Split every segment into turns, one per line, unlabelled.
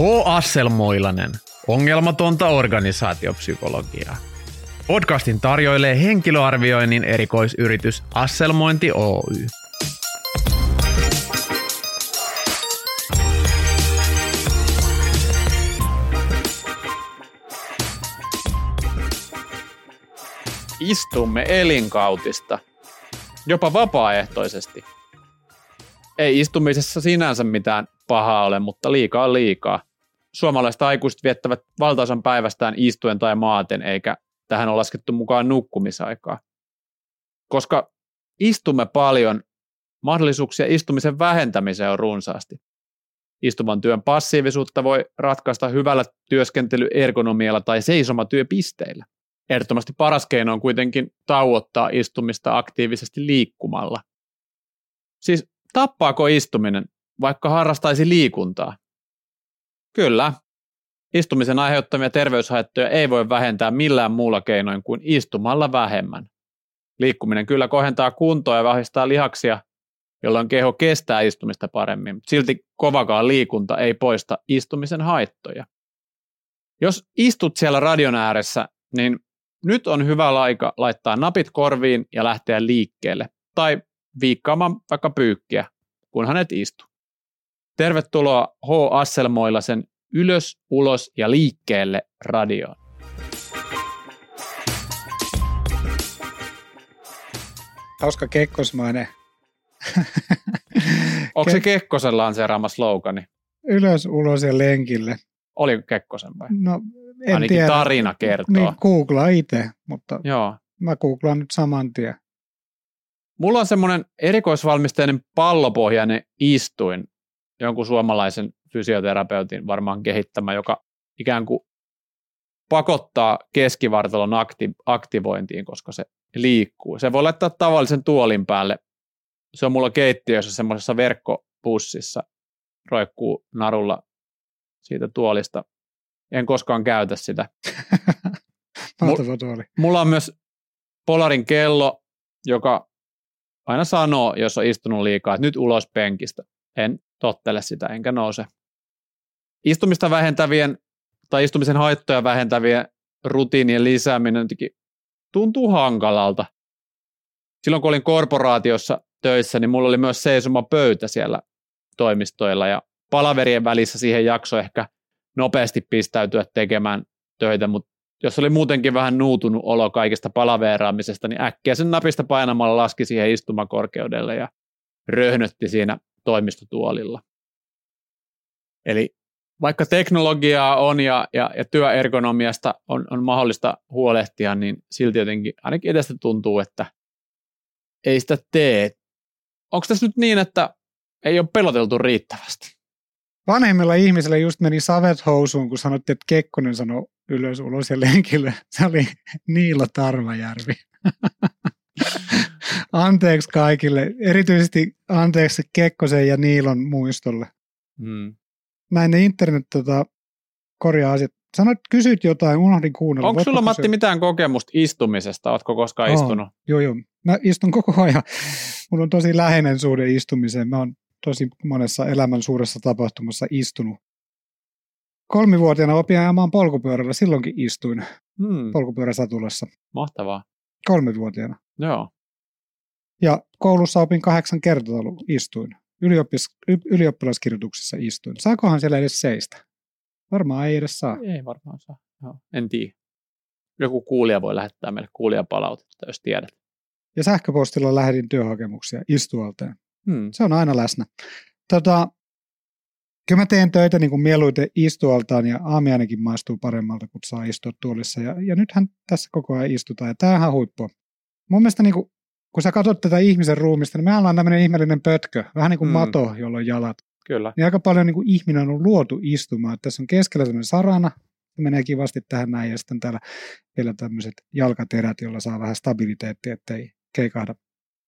H. Asselmoilanen. Ongelmatonta organisaatiopsykologiaa. Podcastin tarjoilee henkilöarvioinnin erikoisyritys Asselmointi Oy.
Istumme elinkautista, jopa vapaaehtoisesti. Ei istumisessa sinänsä mitään pahaa ole, mutta liikaa liikaa. Suomalaiset aikuiset viettävät valtaosan päivästään istuen tai maaten, eikä tähän ole laskettu mukaan nukkumisaikaa. Koska istumme paljon, mahdollisuuksia istumisen vähentämiseen on runsaasti. Istuvan työn passiivisuutta voi ratkaista hyvällä työskentelyergonomialla tai seisomatyöpisteillä. Ehdottomasti paras keino on kuitenkin tauottaa istumista aktiivisesti liikkumalla. Siis tappaako istuminen, vaikka harrastaisi liikuntaa? Kyllä. Istumisen aiheuttamia terveyshaittoja ei voi vähentää millään muulla keinoin kuin istumalla vähemmän. Liikkuminen kyllä kohentaa kuntoa ja vahvistaa lihaksia, jolloin keho kestää istumista paremmin, silti kovakaan liikunta ei poista istumisen haittoja. Jos istut siellä radion ääressä, niin nyt on hyvä aika laittaa napit korviin ja lähteä liikkeelle, tai viikkaamaan vaikka pyykkiä, kun hänet istuu. Tervetuloa H. Asselmoilasen ylös, ulos ja liikkeelle radioon.
Hauska kekkosmainen.
Onko se Kekkosen lanseeraama slogani?
Ylös, ulos ja lenkille.
Oliko Kekkosen vai?
No, en
Ainakin
tiedä.
tarina kertoo.
Niin, googlaa itse, mutta
Joo.
mä googlaan nyt saman tien.
Mulla on semmoinen erikoisvalmisteinen pallopohjainen istuin, jonkun suomalaisen fysioterapeutin varmaan kehittämä, joka ikään kuin pakottaa keskivartalon akti- aktivointiin, koska se liikkuu. Se voi laittaa tavallisen tuolin päälle. Se on mulla keittiössä semmoisessa verkkopussissa, roikkuu narulla siitä tuolista. En koskaan käytä sitä.
Mahtava tuoli.
Mulla on myös Polarin kello, joka aina sanoo, jos on istunut liikaa, että nyt ulos penkistä. En tottele sitä, enkä nouse. Istumista vähentävien tai istumisen haittoja vähentävien rutiinien lisääminen tuntuu hankalalta. Silloin kun olin korporaatiossa töissä, niin mulla oli myös seisoma pöytä siellä toimistoilla ja palaverien välissä siihen jakso ehkä nopeasti pistäytyä tekemään töitä, mutta jos oli muutenkin vähän nuutunut olo kaikesta palaveeraamisesta, niin äkkiä sen napista painamalla laski siihen istumakorkeudelle ja röhnötti siinä toimistotuolilla. Eli vaikka teknologiaa on ja, ja, ja työergonomiasta on, on mahdollista huolehtia, niin silti jotenkin ainakin edestä tuntuu, että ei sitä tee. Onko tässä nyt niin, että ei ole peloteltu riittävästi?
Vanhemmilla ihmisillä just meni savet housuun, kun sanottiin, että Kekkonen sanoi ylös, ulos ja lenkille. Se oli Niilo Tarvajärvi. Anteeksi kaikille, erityisesti anteeksi Kekkosen ja Niilon muistolle.
Hmm.
Näin ne internet tota, korjaa asiat. Sanoit, kysyt jotain, unohdin kuunnella.
Onko sulla Matti
kysyä?
mitään kokemusta istumisesta? Oletko koskaan
On.
istunut?
Joo, joo. Mä istun koko ajan. Mulla on tosi läheinen suhde istumiseen. Mä oon tosi monessa elämän suuressa tapahtumassa istunut. Kolmivuotiaana opin ajamaan polkupyörällä. Silloinkin istuin
Hmm.
polkupyöräsatulassa.
Mahtavaa.
Kolmivuotiaana.
Joo.
Ja koulussa opin kahdeksan kertotaulu istuin. Ylioppis, y- ylioppilaskirjoituksissa istuin. Saakohan siellä edes seistä? Varmaan ei edes saa.
Ei varmaan saa. Joo. En tiedä. Joku kuulija voi lähettää meille kuulijapalautetta, jos tiedät.
Ja sähköpostilla lähetin työhakemuksia istualteen.
Hmm.
Se on aina läsnä. Tota, kyllä mä teen töitä niin kuin mieluiten istualtaan ja aamiainenkin maistuu paremmalta, kun saa istua tuolissa. Ja, ja nythän tässä koko ajan istutaan ja tämähän on huippua. Mun mielestä niin kuin, kun sä katsot tätä ihmisen ruumista, niin me ollaan tämmöinen ihmeellinen pötkö, vähän niin kuin
Mm.
mato, jolla on jalat.
Kyllä.
Niin aika paljon niin kuin ihminen on luotu istumaan. Että tässä on keskellä semmoinen sarana, se menee kivasti tähän näin ja sitten täällä vielä tämmöiset jalkaterät, joilla saa vähän stabiliteettia, ettei keikahda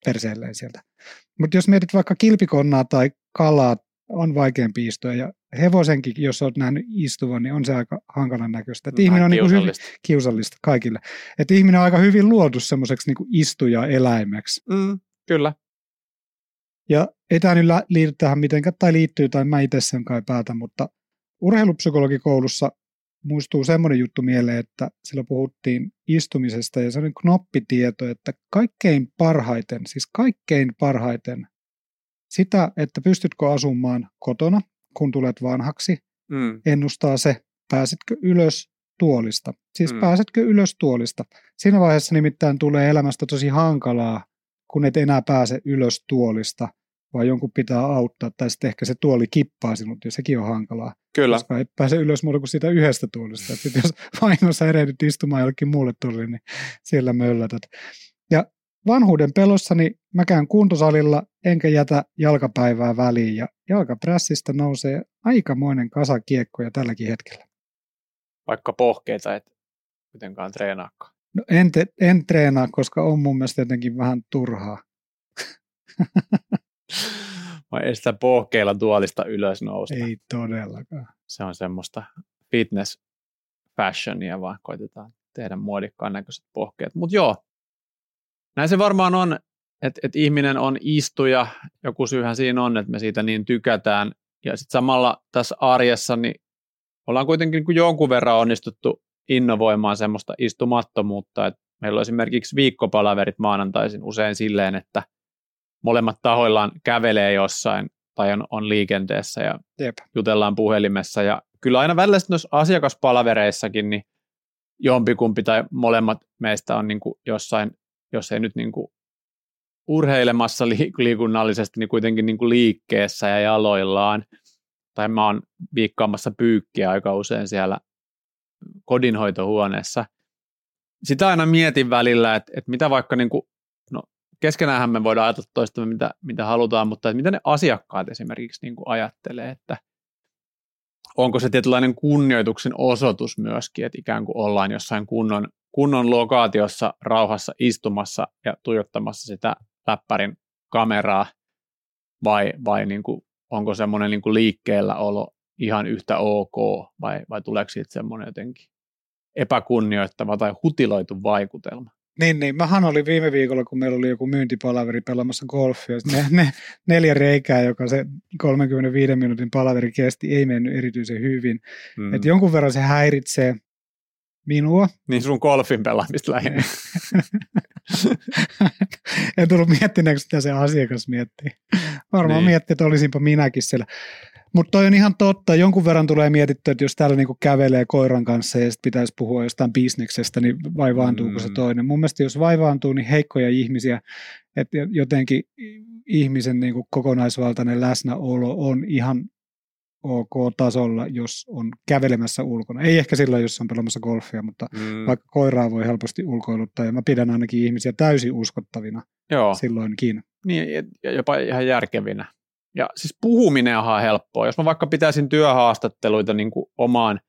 perseelleen sieltä. Mutta jos mietit vaikka kilpikonnaa tai kalaa, on vaikeampi istua ja hevosenkin, jos olet nähnyt istuvan, niin on se aika hankalan näköistä. Et ihminen on niin hyvin
kiusallista.
kaikille. Että ihminen on aika hyvin luotu semmoiseksi niin istuja-eläimeksi.
Mm, kyllä.
Ja ei tämä nyt liity tähän mitenkään, tai liittyy, tai mä itse sen kai päätän, mutta urheilupsykologikoulussa muistuu semmoinen juttu mieleen, että sillä puhuttiin istumisesta ja se on knoppitieto, että kaikkein parhaiten, siis kaikkein parhaiten sitä, että pystytkö asumaan kotona, kun tulet vanhaksi,
Mm.
ennustaa se, pääsetkö ylös tuolista. Siis
Mm.
pääsetkö ylös tuolista. Siinä vaiheessa nimittäin tulee elämästä tosi hankalaa, kun et enää pääse ylös tuolista, vaan jonkun pitää auttaa, tai sitten ehkä se tuoli kippaa sinut, ja sekin on hankalaa,
Kyllä.
koska ei pääse ylös muuta kuin siitä yhdestä tuolista. Et jos vahingossa erehdyt istumaan jollekin muulle tuolille, niin siellä möllätät. Ja vanhuuden pelossani mä käyn kuntosalilla, enkä jätä jalkapäivää väliin, ja jalkaprässistä nousee aikamoinen kasa kiekkoja tälläkin hetkellä.
Vaikka pohkeita et kuitenkaan treenaakaan.
No en, te, en treenaa, koska on mun mielestä jotenkin vähän turhaa.
Ei sitä pohkeilla tuolista ylös nousta.
Ei todellakaan.
Se on semmoista fitness fashionia, vaan koitetaan tehdä muodikkaan näköiset pohkeet. Mutta joo, näin se varmaan on, että et ihminen on istuja. Joku syyhän siinä on, että me siitä niin tykätään. Ja sitten samalla tässä arjessa niin ollaan kuitenkin niin kuin jonkun verran onnistuttu innovoimaan semmoista istumattomuutta. Et meillä on esimerkiksi viikkopalaverit maanantaisin usein silleen, että molemmat tahoillaan kävelee jossain tai on, on liikenteessä ja
Jep.
jutellaan puhelimessa. Ja kyllä aina välillä noissa asiakaspalavereissakin, niin jompikumpi tai molemmat meistä on niin kuin jossain, jos ei nyt niin kuin urheilemassa li- liikunnallisesti, niin kuitenkin niin kuin liikkeessä ja jaloillaan. Tai mä oon viikkaamassa pyykkiä aika usein siellä kodinhoitohuoneessa. Sitä aina mietin välillä, että, että mitä vaikka, niin kuin, no keskenään me voidaan ajatella toista, mitä, mitä halutaan, mutta että mitä ne asiakkaat esimerkiksi niin kuin ajattelee, että onko se tietynlainen kunnioituksen osoitus myöskin, että ikään kuin ollaan jossain kunnon, kunnon lokaatiossa rauhassa istumassa ja tuijottamassa sitä läppärin kameraa, vai, vai niin kuin, onko semmoinen niin kuin liikkeellä olo ihan yhtä ok, vai, vai tuleeko siitä semmoinen jotenkin epäkunnioittava tai hutiloitu vaikutelma?
Niin, niin. Mähän oli viime viikolla, kun meillä oli joku myyntipalaveri pelaamassa golfia. Ne, ne, neljä reikää, joka se 35 minuutin palaveri kesti, ei mennyt erityisen hyvin.
Mm.
Mm. Et jonkun verran se häiritsee minua.
Niin sun golfin pelaamista lähinnä.
en tullut miettineeksi, mitä se asiakas miettii. Varmaan
Niin.
miettii, että olisinpa minäkin siellä. Mutta toi on ihan totta. Jonkun verran tulee mietittyä, että jos täällä niinku kävelee koiran kanssa ja sit pitäisi puhua jostain bisneksestä, niin vaivaantuuko mm. se toinen. Mun mielestä jos vaivaantuu, niin heikkoja ihmisiä, että jotenkin ihmisen niinku kokonaisvaltainen läsnäolo on ihan ok-tasolla, jos on kävelemässä ulkona. Ei ehkä silloin, jos on pelaamassa golfia, mutta
Mm.
vaikka koiraa voi helposti ulkoiluttaa, ja mä pidän ainakin ihmisiä täysin uskottavina
Joo.
silloinkin.
Niin, ja- jopa ihan järkevinä. Ja siis puhuminen on helppoa. Jos mä vaikka pitäisin työhaastatteluita niin kuin omaan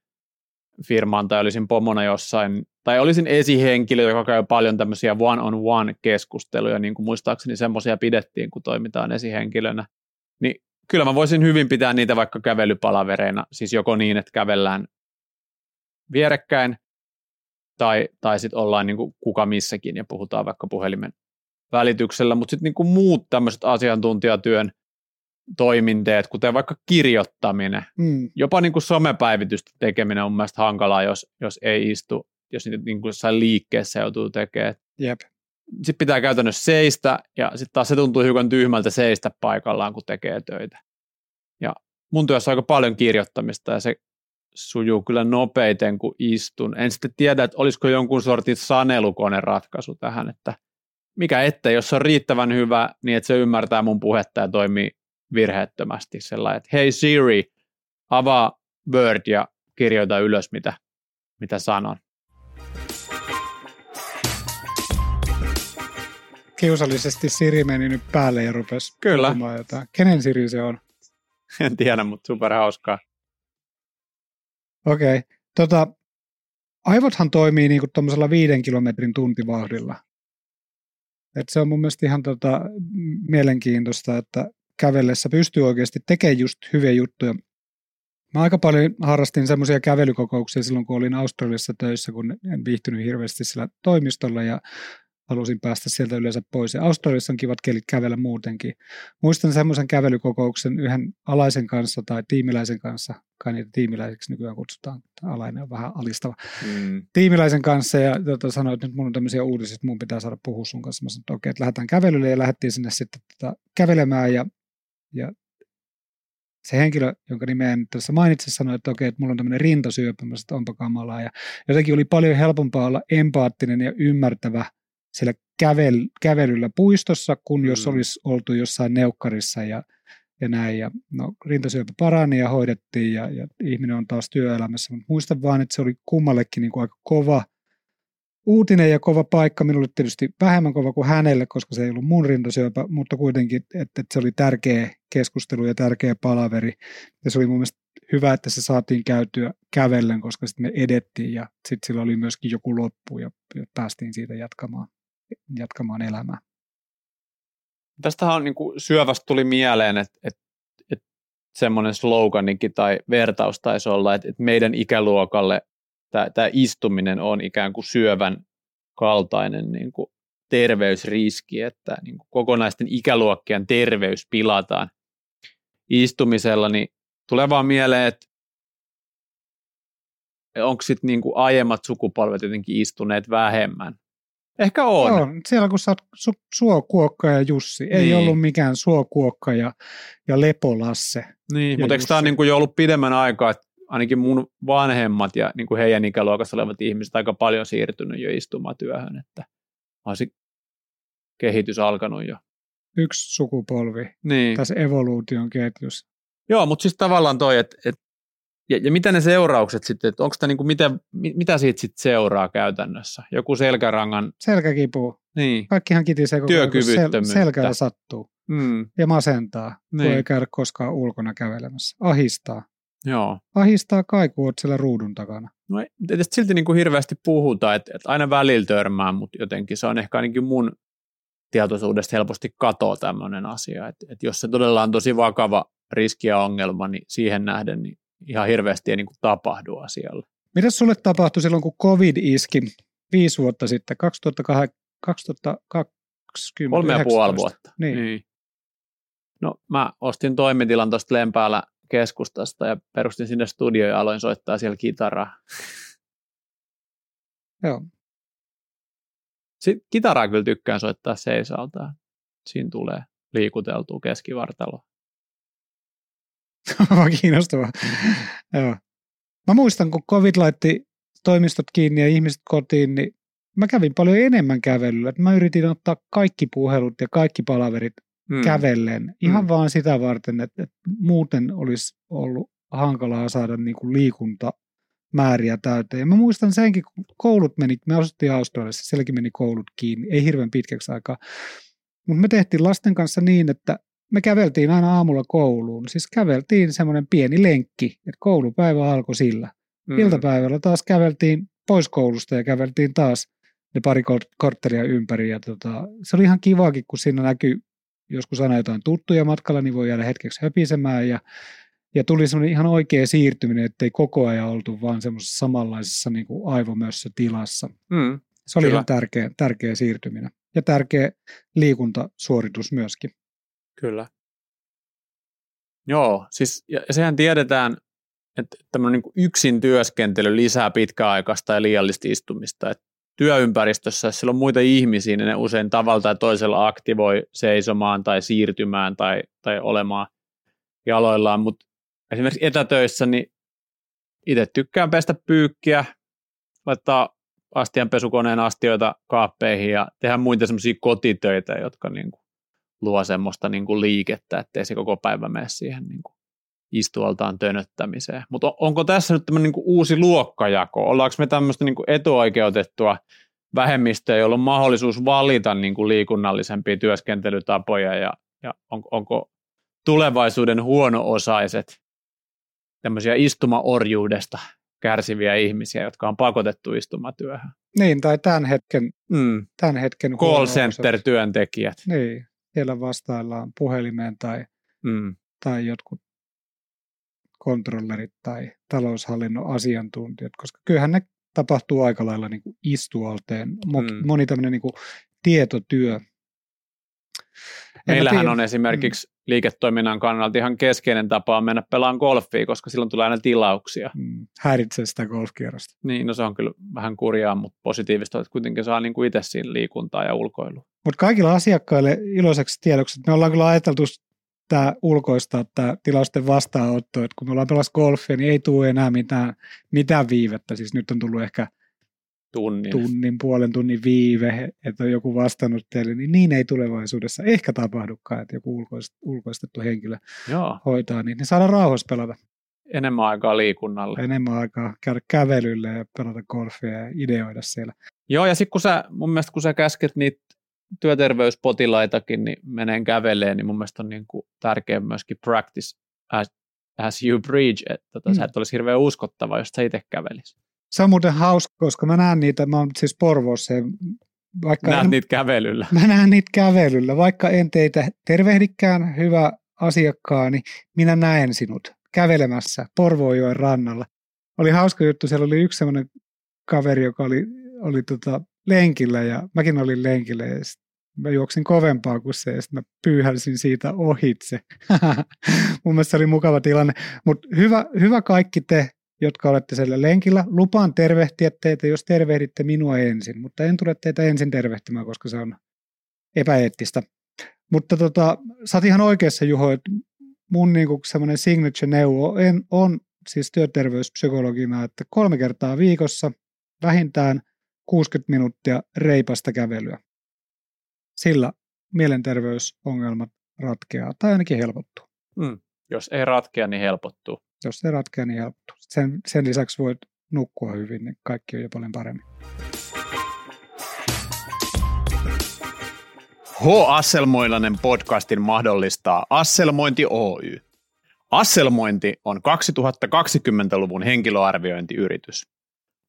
firmaan tai olisin pomona jossain, tai olisin esihenkilö, joka käy paljon tämmöisiä one-on-one keskusteluja, niin kuin muistaakseni semmoisia pidettiin, kun toimitaan esihenkilönä, niin kyllä mä voisin hyvin pitää niitä vaikka kävelypalavereina, siis joko niin, että kävellään vierekkäin, tai, tai sitten ollaan niin kuin kuka missäkin ja puhutaan vaikka puhelimen välityksellä, mutta sitten niin muut tämmöiset asiantuntijatyön toiminteet, kuten vaikka kirjoittaminen,
Mm.
jopa niin kuin somepäivitysten tekeminen on mun mielestä hankalaa, jos, jos ei istu, jos niitä niin kuin liikkeessä joutuu tekemään.
Jep.
Sitten pitää käytännössä seistä, ja sitten taas se tuntuu hiukan tyhmältä seistä paikallaan, kun tekee töitä. Ja mun työssä on aika paljon kirjoittamista, ja se sujuu kyllä nopeiten, kun istun. En sitten tiedä, että olisiko jonkun sortin sanelukoneen ratkaisu tähän, että mikä ettei, jos se on riittävän hyvä, niin että se ymmärtää mun puhetta ja toimii virheettömästi sellainen, että hei Siri, avaa Word ja kirjoita ylös, mitä, mitä sanon.
Kiusallisesti Siri meni nyt päälle ja rupesi
Kyllä.
jotain. Kenen Siri se on?
En tiedä, mutta superhauskaa.
Okei. Okay. Tota, aivothan toimii niinku tuommoisella viiden kilometrin tuntivauhdilla. Et se on mun mielestä ihan tota, mielenkiintoista, että kävellessä pystyy oikeasti tekemään just hyviä juttuja. Mä aika paljon harrastin semmoisia kävelykokouksia silloin, kun olin Australiassa töissä, kun en viihtynyt hirveästi sillä toimistolla ja halusin päästä sieltä yleensä pois. Ja Australiassa on kivat kelit kävellä muutenkin. Muistan semmoisen kävelykokouksen yhden alaisen kanssa tai tiimiläisen kanssa kai niitä tiimiläiseksi nykyään kutsutaan, alainen on vähän alistava,
Mm.
tiimiläisen kanssa ja tota, sanoin, että nyt mun on tämmöisiä uutisia, että mun pitää saada puhua sun kanssa. Mä sanoin, että okei, että lähdetään kävelylle ja lähdettiin sinne sitten tota, kävelemään ja, ja se henkilö, jonka nimeä en tässä mainitse, sanoi, että okei, että mulla on tämmöinen rintasyöpä, mä sanoin, että onpa kamalaa. Ja jotenkin oli paljon helpompaa olla empaattinen ja ymmärtävä siellä kävel, kävelyllä puistossa, kun jos
Mm.
olisi oltu jossain neukkarissa ja, ja näin. Ja, no, rintasyöpä parani ja hoidettiin ja, ja ihminen on taas työelämässä, mutta muistan vaan, että se oli kummallekin niin kuin aika kova uutinen ja kova paikka. Minulle tietysti vähemmän kova kuin hänelle, koska se ei ollut mun rintasyöpä, mutta kuitenkin, että, että se oli tärkeä keskustelu ja tärkeä palaveri. Ja se oli mun mielestä hyvä, että se saatiin käytyä kävellen, koska sitten me edettiin ja sitten sillä oli myöskin joku loppu ja, ja päästiin siitä jatkamaan, jatkamaan elämää.
Tästähän on niin kuin syövästä tuli mieleen, että, että, että semmoinen sloganikin tai vertaus taisi olla, että, että meidän ikäluokalle tämä, tämä istuminen on ikään kuin syövän kaltainen niin kuin terveysriski, että niin kuin kokonaisten ikäluokkien terveys pilataan istumisella, niin tulee vaan mieleen, että onko sitten niin kuin aiemmat sukupolvet jotenkin istuneet vähemmän. Ehkä on.
Joo, siellä kun sä oot su, Suokuokka ja Jussi, ei
Niin.
ollut mikään Suokuokka ja, ja Lepolasse.
Niin,
Ja
mutta eikö tämä
se-
niin kuin jo ollut pidemmän aikaa, että ainakin mun vanhemmat ja niin kuin heidän ikäluokassa olevat ihmiset aika paljon siirtynyt jo istumatyöhön, että olisi kehitys alkanut jo.
Yksi sukupolvi
Niin.
tässä evoluution ketjussa.
Joo, mutta siis tavallaan toi, että et, ja, ja mitä ne seuraukset sitten, että onko tämä niin kuin, miten, mi- mitä siitä sitten seuraa käytännössä? Joku selkärangan,
Selkäkipu.
niin,
Kaikkihan kitisee koko ajan, kun sel, selkällä sattuu.
mm,
Ja masentaa, kun
Niin.
ei käydä koskaan ulkona kävelemässä. Ahistaa.
joo.
Ahistaa kai, kun oot siellä ruudun takana.
No ei tästä silti niin kuin hirveästi puhuta, että, että aina välillä törmää, mutta jotenkin se on ehkä ainakin mun tietoisuudesta helposti katoo tämmöinen asia. Että, että jos se todella on tosi vakava riski ja ongelma, niin siihen nähden niin ihan hirveästi ei niin kuin tapahdu asialle.
Mitäs sulle tapahtui silloin, kun covid iski viisi vuotta sitten, 2008, 2020?
Kolme ja puoli
19?
vuotta.
Niin.
niin. No mä ostin toimitilan tuosta Lempäällä keskustasta ja perustin sinne studio ja aloin soittaa siellä kitaraa.
Joo.
Sitten kitaraa kyllä tykkään soittaa seisaltaan. Siinä tulee liikuteltua keskivartaloa.
Vaan kiinnostavaa. Joo. Mä muistan, kun covid laitti toimistot kiinni ja ihmiset kotiin, niin mä kävin paljon enemmän kävelyllä. Mä yritin ottaa kaikki puhelut ja kaikki palaverit
Mm.
kävellen. Ihan
Mm.
vaan sitä varten, että, että muuten olisi ollut hankalaa saada niin kuin liikuntamääriä täyteen. Ja mä muistan senkin, kun koulut meni, me asuttiin Australiassa, sielläkin meni koulut kiinni, ei hirveän pitkäksi aikaa. Mutta me tehtiin lasten kanssa niin, että me käveltiin aina aamulla kouluun. Siis käveltiin semmoinen pieni lenkki, että koulupäivä alkoi sillä.
Mm.
Iltapäivällä taas käveltiin pois koulusta ja käveltiin taas ne pari kort- korttelia ympäri. Ja tota, se oli ihan kivaakin, kun siinä näkyy joskus aina jotain tuttuja matkalla, niin voi jäädä hetkeksi höpisemään ja, ja tuli semmoinen ihan oikea siirtyminen, ettei koko ajan oltu vaan semmoisessa samanlaisessa niin kuin aivomössä tilassa.
Mm.
Se oli
Kyllä.
ihan tärkeä, tärkeä siirtyminen ja tärkeä liikuntasuoritus myöskin.
Kyllä. Joo, siis ja ja sehän tiedetään, että tämmöinen niin yksin työskentely lisää pitkäaikaista ja liiallista istumista. Et työympäristössä, jos siellä on muita ihmisiä, niin ne usein tavalla tai toisella aktivoi seisomaan tai siirtymään tai, tai olemaan jaloillaan, mutta esimerkiksi etätöissä, niin itse tykkään pestä pyykkiä, laittaa astianpesukoneen astioita kaappeihin ja tehdä muita semmoisia kotitöitä, jotka niin kuin luo semmoista niin kuin liikettä, ettei se koko päivä mene siihen niin kuin istualtaan tönöttämiseen. Mutta onko tässä nyt tämmöinen niin kuin uusi luokkajako? Ollaanko me tämmöistä niin kuin etuoikeutettua vähemmistöä, jolla on mahdollisuus valita niin kuin liikunnallisempia työskentelytapoja ja, ja on, onko tulevaisuuden huono-osaiset tämmöisiä istumaorjuudesta kärsiviä ihmisiä, jotka on pakotettu istumatyöhön?
Niin, tai tämän hetken,
Mm.
tämän hetken
Call center-työntekijät.
Niin, siellä vastaillaan puhelimeen tai,
Mm.
tai jotkut kontrollerit tai taloushallinnon asiantuntijat, koska kyllähän ne tapahtuu aika lailla niin kuin istualteen.
Mm.
Moni tämmöinen niin kuin tietotyö. En
Meillähän
tiedä.
on esimerkiksi liiketoiminnan kannalta ihan keskeinen tapa on mennä pelaan golfia, koska silloin tulee aina tilauksia.
Mm, häiritsee sitä golfkierrosta.
Niin, no se on kyllä vähän kurjaa, mutta positiivista, että kuitenkin saa niin kuin itse siinä liikuntaa ja ulkoilua.
Mutta kaikilla asiakkaille iloiseksi tiedoksi, että me ollaan kyllä ajateltu tämä ulkoistaa tämä tilausten vastaanotto, että kun me ollaan pelas golfia, niin ei tule enää mitään, mitään viivettä. Siis nyt on tullut ehkä
Tunnin.
tunnin, puolen tunnin viive, että on joku vastannut teille, niin niin ei tulevaisuudessa ehkä tapahdukaan, että joku ulkoistettu henkilö
Joo.
hoitaa, niin ne saadaan rauhassa pelata.
Enemmän aikaa liikunnalle.
Enemmän aikaa käydä kävelylle ja pelata golfia ja ideoida siellä.
Joo, ja sitten kun sä, mun mielestä kun sä käsket niitä työterveyspotilaitakin niin menee käveleen, niin mun mielestä on niin kuin tärkeä myöskin practice as, as you preach, että tota, mm. sä et olisi hirveän uskottava, jos sä itse kävelisi.
Se on muuten hauska, koska mä näen niitä, mä oon siis Porvoossa,
vaikka Näet en, niitä kävelyllä.
Mä näen niitä kävelyllä, vaikka en teitä tervehdikään, hyvä asiakkaani, minä näen sinut kävelemässä Porvoojoen rannalla. Oli hauska juttu, siellä oli yksi sellainen kaveri, joka oli, oli tota lenkillä ja mäkin olin lenkillä ja mä juoksin kovempaa kuin se ja sitten mä pyyhälsin siitä ohitse. Mun mielestä se oli mukava tilanne, mutta hyvä, hyvä kaikki te, jotka olette siellä lenkillä. Lupaan tervehtiä teitä, jos tervehditte minua ensin, mutta en tule teitä ensin tervehtimään, koska se on epäeettistä. Mutta tota, sä oot ihan oikeassa Juho, että mun niinku semmoinen signature-neuvo on, on siis työterveyspsykologina, että kolme kertaa viikossa vähintään – 60 minuuttia reipasta kävelyä. Sillä mielenterveysongelmat ratkeaa tai ainakin helpottuu.
Mm. Jos ei ratkea, niin helpottuu.
Jos ei ratkea, niin helpottuu. Sen, sen lisäksi voit nukkua hyvin, niin kaikki on jo paljon paremmin.
H. Asselmoilainen podcastin mahdollistaa Asselmointi Oy. Asselmointi on 2020-luvun henkilöarviointiyritys.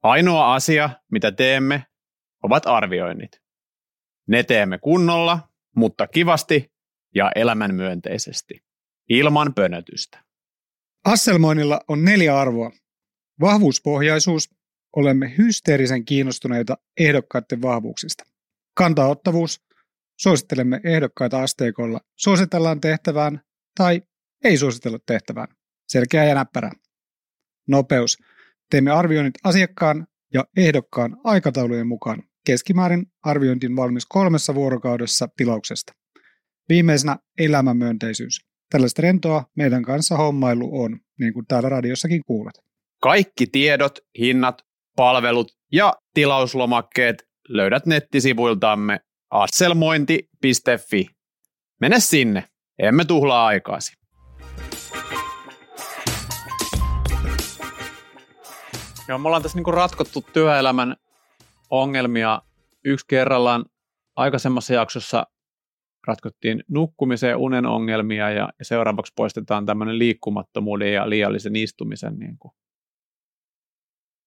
Ainoa asia, mitä teemme, ovat arvioinnit. Ne teemme kunnolla, mutta kivasti ja elämänmyönteisesti, ilman pönötystä.
Asselmoinnilla on neljä arvoa. Vahvuuspohjaisuus, olemme hysteerisen kiinnostuneita ehdokkaiden vahvuuksista. Kantaottavuus, suosittelemme ehdokkaita asteikolla, suositellaan tehtävään tai ei suositella tehtävään. Selkeä ja näppärä. Nopeus, Teemme arvioinnit asiakkaan ja ehdokkaan aikataulujen mukaan. Keskimäärin arviointi valmis kolmessa vuorokaudessa tilauksesta. Viimeisenä elämänmyönteisyys. Tällaista rentoa meidän kanssa hommailu on, niin kuin täällä radiossakin kuulet.
Kaikki tiedot, hinnat, palvelut ja tilauslomakkeet löydät nettisivuiltamme asselmointi.fi. Mene sinne, emme tuhlaa aikaasi.
Joo, me ollaan tässä niinku ratkottu työelämän ongelmia yksi kerrallaan. Aikaisemmassa jaksossa ratkottiin nukkumisen ja unen ongelmia ja, ja seuraavaksi poistetaan tämmöinen liikkumattomuuden ja liiallisen istumisen niin kuin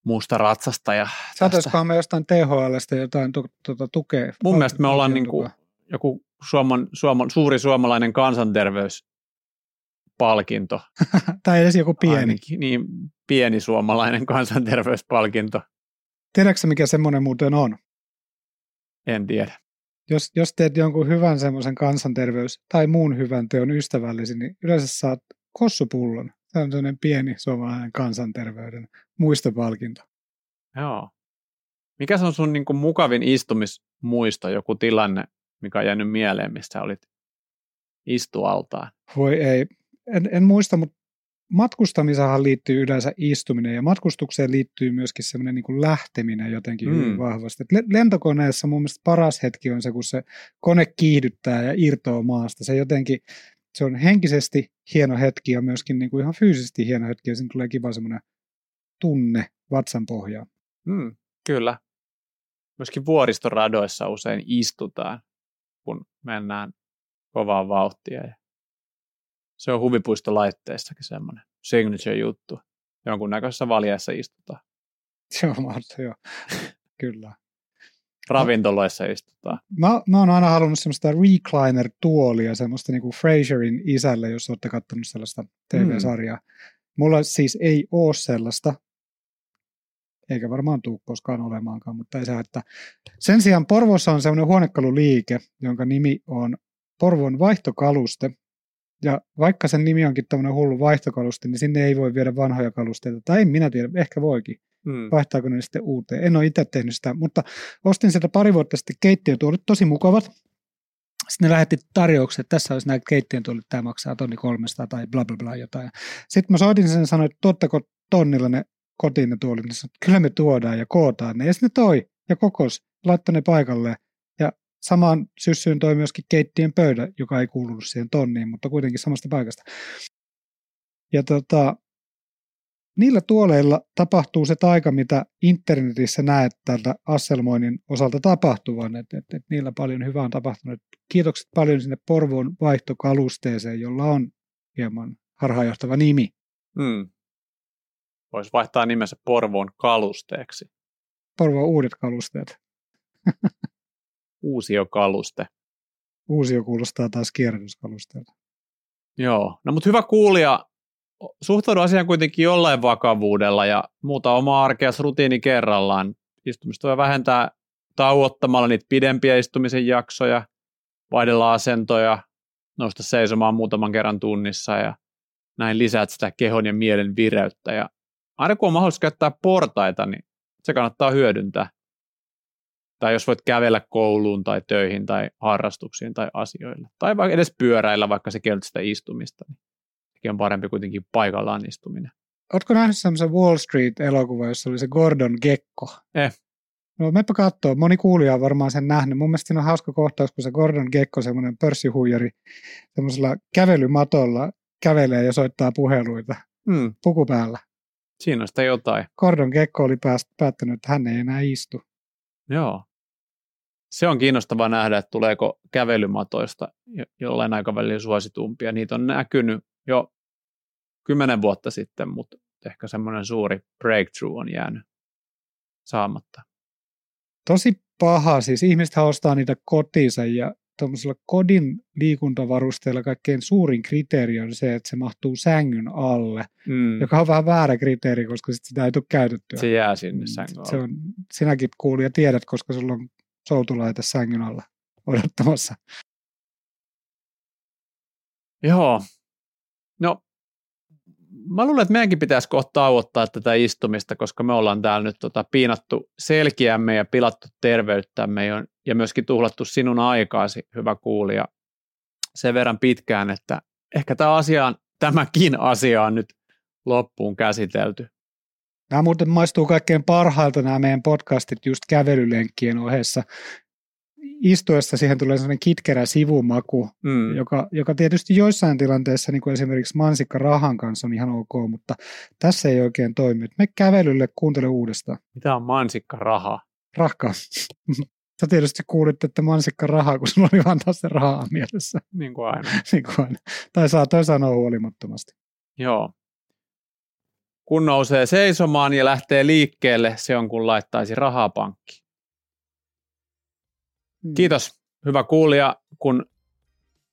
muusta ratsasta. Ja
Saataisikohan me jostain THLstä jotain tu- tuota, tukea?
Mun mielestä me ollaan niin kuin joku suoman, suoman, suuri suomalainen kansanterveys palkinto.
tai edes joku pieni.
Ainakin, niin, pieni suomalainen kansanterveyspalkinto.
Tiedätkö mikä semmoinen muuten on?
En tiedä.
Jos, jos teet jonkun hyvän semmoisen kansanterveys- tai muun hyvän teon ystävällisi, niin yleensä saat kossupullon. Se on sellainen pieni suomalainen kansanterveyden muistopalkinto.
Joo. Mikä se on sun niin kuin mukavin istumismuisto, joku tilanne, mikä on jäänyt mieleen, missä olit istualtaan?
Voi ei, en, en muista, mutta matkustamisahan liittyy yleensä istuminen ja matkustukseen liittyy myöskin semmoinen niin kuin lähteminen jotenkin mm. hyvin vahvasti. Et lentokoneessa mun mielestä paras hetki on se, kun se kone kiihdyttää ja irtoaa maasta. Se jotenkin, se on henkisesti hieno hetki ja myöskin niin kuin ihan fyysisesti hieno hetki ja siinä tulee kiva semmoinen tunne vatsan pohjaan.
Mm, kyllä. Myöskin vuoristoradoissa usein istutaan, kun mennään kovaa vauhtia ja se on huvipuistolaitteissakin semmoinen signature-juttu. Jonkunnäköisessä valjeessa istutaan.
Se on mahdollista, joo. Kyllä.
Ravintoloissa istutaan.
Mä, mä oon aina halunnut semmoista recliner-tuolia, semmoista niinku Frasierin isälle, jos olette katsonut sellaista TV-sarjaa. Mm. Mulla siis ei ole sellaista, eikä varmaan tule koskaan olemaankaan, mutta ei se että Sen sijaan Porvossa on semmoinen huonekaluliike, jonka nimi on Porvon vaihtokaluste, Ja vaikka sen nimi onkin tämmöinen hullu vaihtokaluste, niin sinne ei voi viedä vanhoja kalusteita. Tai en minä tiedä, ehkä voikin.
Mm.
Vaihtaako ne sitten uuteen. En ole itse tehnyt sitä, mutta ostin sieltä pari vuotta sitten keittiötuolit, tosi mukavat. Sitten ne lähetti tarjoukset, että tässä olisi näitä keittiötuolit, tämä maksaa tonni 300 tai bla bla bla jotain. Sitten mä soitin sen ja sanoin, että tuottako tonnilla ne kotiin ne tuolit. Ne sanoi, että kyllä me tuodaan ja kootaan ne. Ja sitten ne toi ja kokos, laittoi ne paikalle. Ja samaan syssyyn toi myöskin keittiön pöydä, joka ei kuulunut siihen tonniin, mutta kuitenkin samasta paikasta. Ja tota, niillä tuoleilla tapahtuu se taika, mitä internetissä näet tältä Asselmoinin osalta tapahtuvan, että et, et niillä paljon hyvää on tapahtunut. Kiitokset paljon sinne Porvoon vaihtokalusteeseen, jolla on hieman harhaanjohtava nimi.
Mm. Voisi vaihtaa nimensä Porvoon kalusteeksi.
Porvoon uudet kalusteet.
Uusio kaluste.
Uusio kuulostaa taas kierrätyskalusteelta.
Joo, no mutta hyvä kuulija, suhtaudu asiaan kuitenkin jollain vakavuudella ja muuta omaa arkeas rutiini kerrallaan. Istumista voi vähentää tauottamalla niitä pidempiä istumisen jaksoja, vaihdella asentoja, nousta seisomaan muutaman kerran tunnissa ja näin lisäät sitä kehon ja mielen vireyttä. Ja aina kun on mahdollista käyttää portaita, niin se kannattaa hyödyntää. Tai jos voit kävellä kouluun tai töihin tai harrastuksiin tai asioille. Tai edes pyöräillä, vaikka se kieltä sitä istumista. Niin sekin on parempi kuitenkin paikallaan istuminen.
Oletko nähnyt semmoisen Wall Street-elokuva, jossa oli se Gordon Gekko?
Eh.
No meppä kattoo. Moni kuulija on varmaan sen nähnyt. Mun mielestä siinä on hauska kohtaus, kun se Gordon Gekko, semmoinen pörssihuijari, semmoisella kävelymatolla kävelee ja soittaa puheluita
Mm,
puku päällä.
siinä on sitä jotain.
Gordon Gekko oli pääst, päättänyt, että hän ei enää istu.
Joo. Se on kiinnostavaa nähdä, että tuleeko kävelymatoista jo- jollain aikavälillä suositumpia. Niitä on näkynyt jo kymmenen vuotta sitten, mutta ehkä semmoinen suuri breakthrough on jäänyt saamatta.
Tosi paha. Siis ihmiset ostaa niitä kotiinsa ja tuommoisella kodin liikuntavarusteella kaikkein suurin kriteeri on se, että se mahtuu sängyn alle,
Mm.
joka on vähän väärä kriteeri, koska sit sitä ei tule käytettyä.
Se jää sinne
Mm,
sängyn
se
alle.
on, sinäkin kuulija tiedät, koska sulla on soutulaite sängyn alla odottamassa.
Joo. No, mä luulen, että meidänkin pitäisi kohta tauottaa tätä istumista, koska me ollaan täällä nyt tota piinattu selkiämme ja pilattu terveyttämme ja- myöskin tuhlattu sinun aikaasi, hyvä kuulija, sen verran pitkään, että ehkä tämä asia, tämäkin asia on nyt loppuun käsitelty.
Nämä muuten maistuu kaikkein parhailta nämä meidän podcastit just kävelylenkkien ohessa. Istuessa siihen tulee sellainen kitkerä sivumaku,
Mm.
joka, joka tietysti joissain tilanteissa, niin kuin esimerkiksi mansikka rahan kanssa on ihan ok, mutta tässä ei oikein toimi. Me kävelylle kuuntele uudestaan.
Mitä on mansikka raha?
Rahka. Sä tietysti kuulit, että mansikka rahaa, kun sulla oli vaan taas se rahaa mielessä.
Niin kuin aina.
Niin kuin aina. tai saatoin sanoa huolimattomasti.
Joo. Kun nousee seisomaan ja lähtee liikkeelle, se on kun laittaisi rahaa pankkiin. Kiitos, hyvä kuulija, kun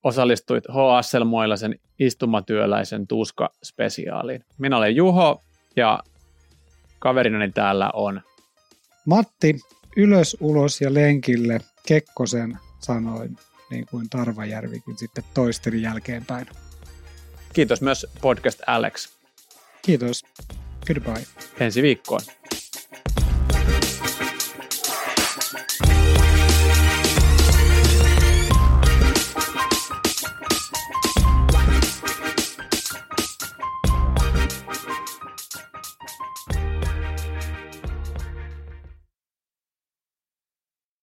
osallistuit H. Asselmoilaisen istumatyöläisen tuska-spesiaaliin. Minä olen Juho ja kaverinani täällä on.
Matti, ylös, ulos ja lenkille Kekkosen sanoin, niin kuin Tarvajärvikin sitten toisteli jälkeenpäin.
Kiitos myös podcast Alex.
Kiitos. Goodbye.
Ensi viikkoon.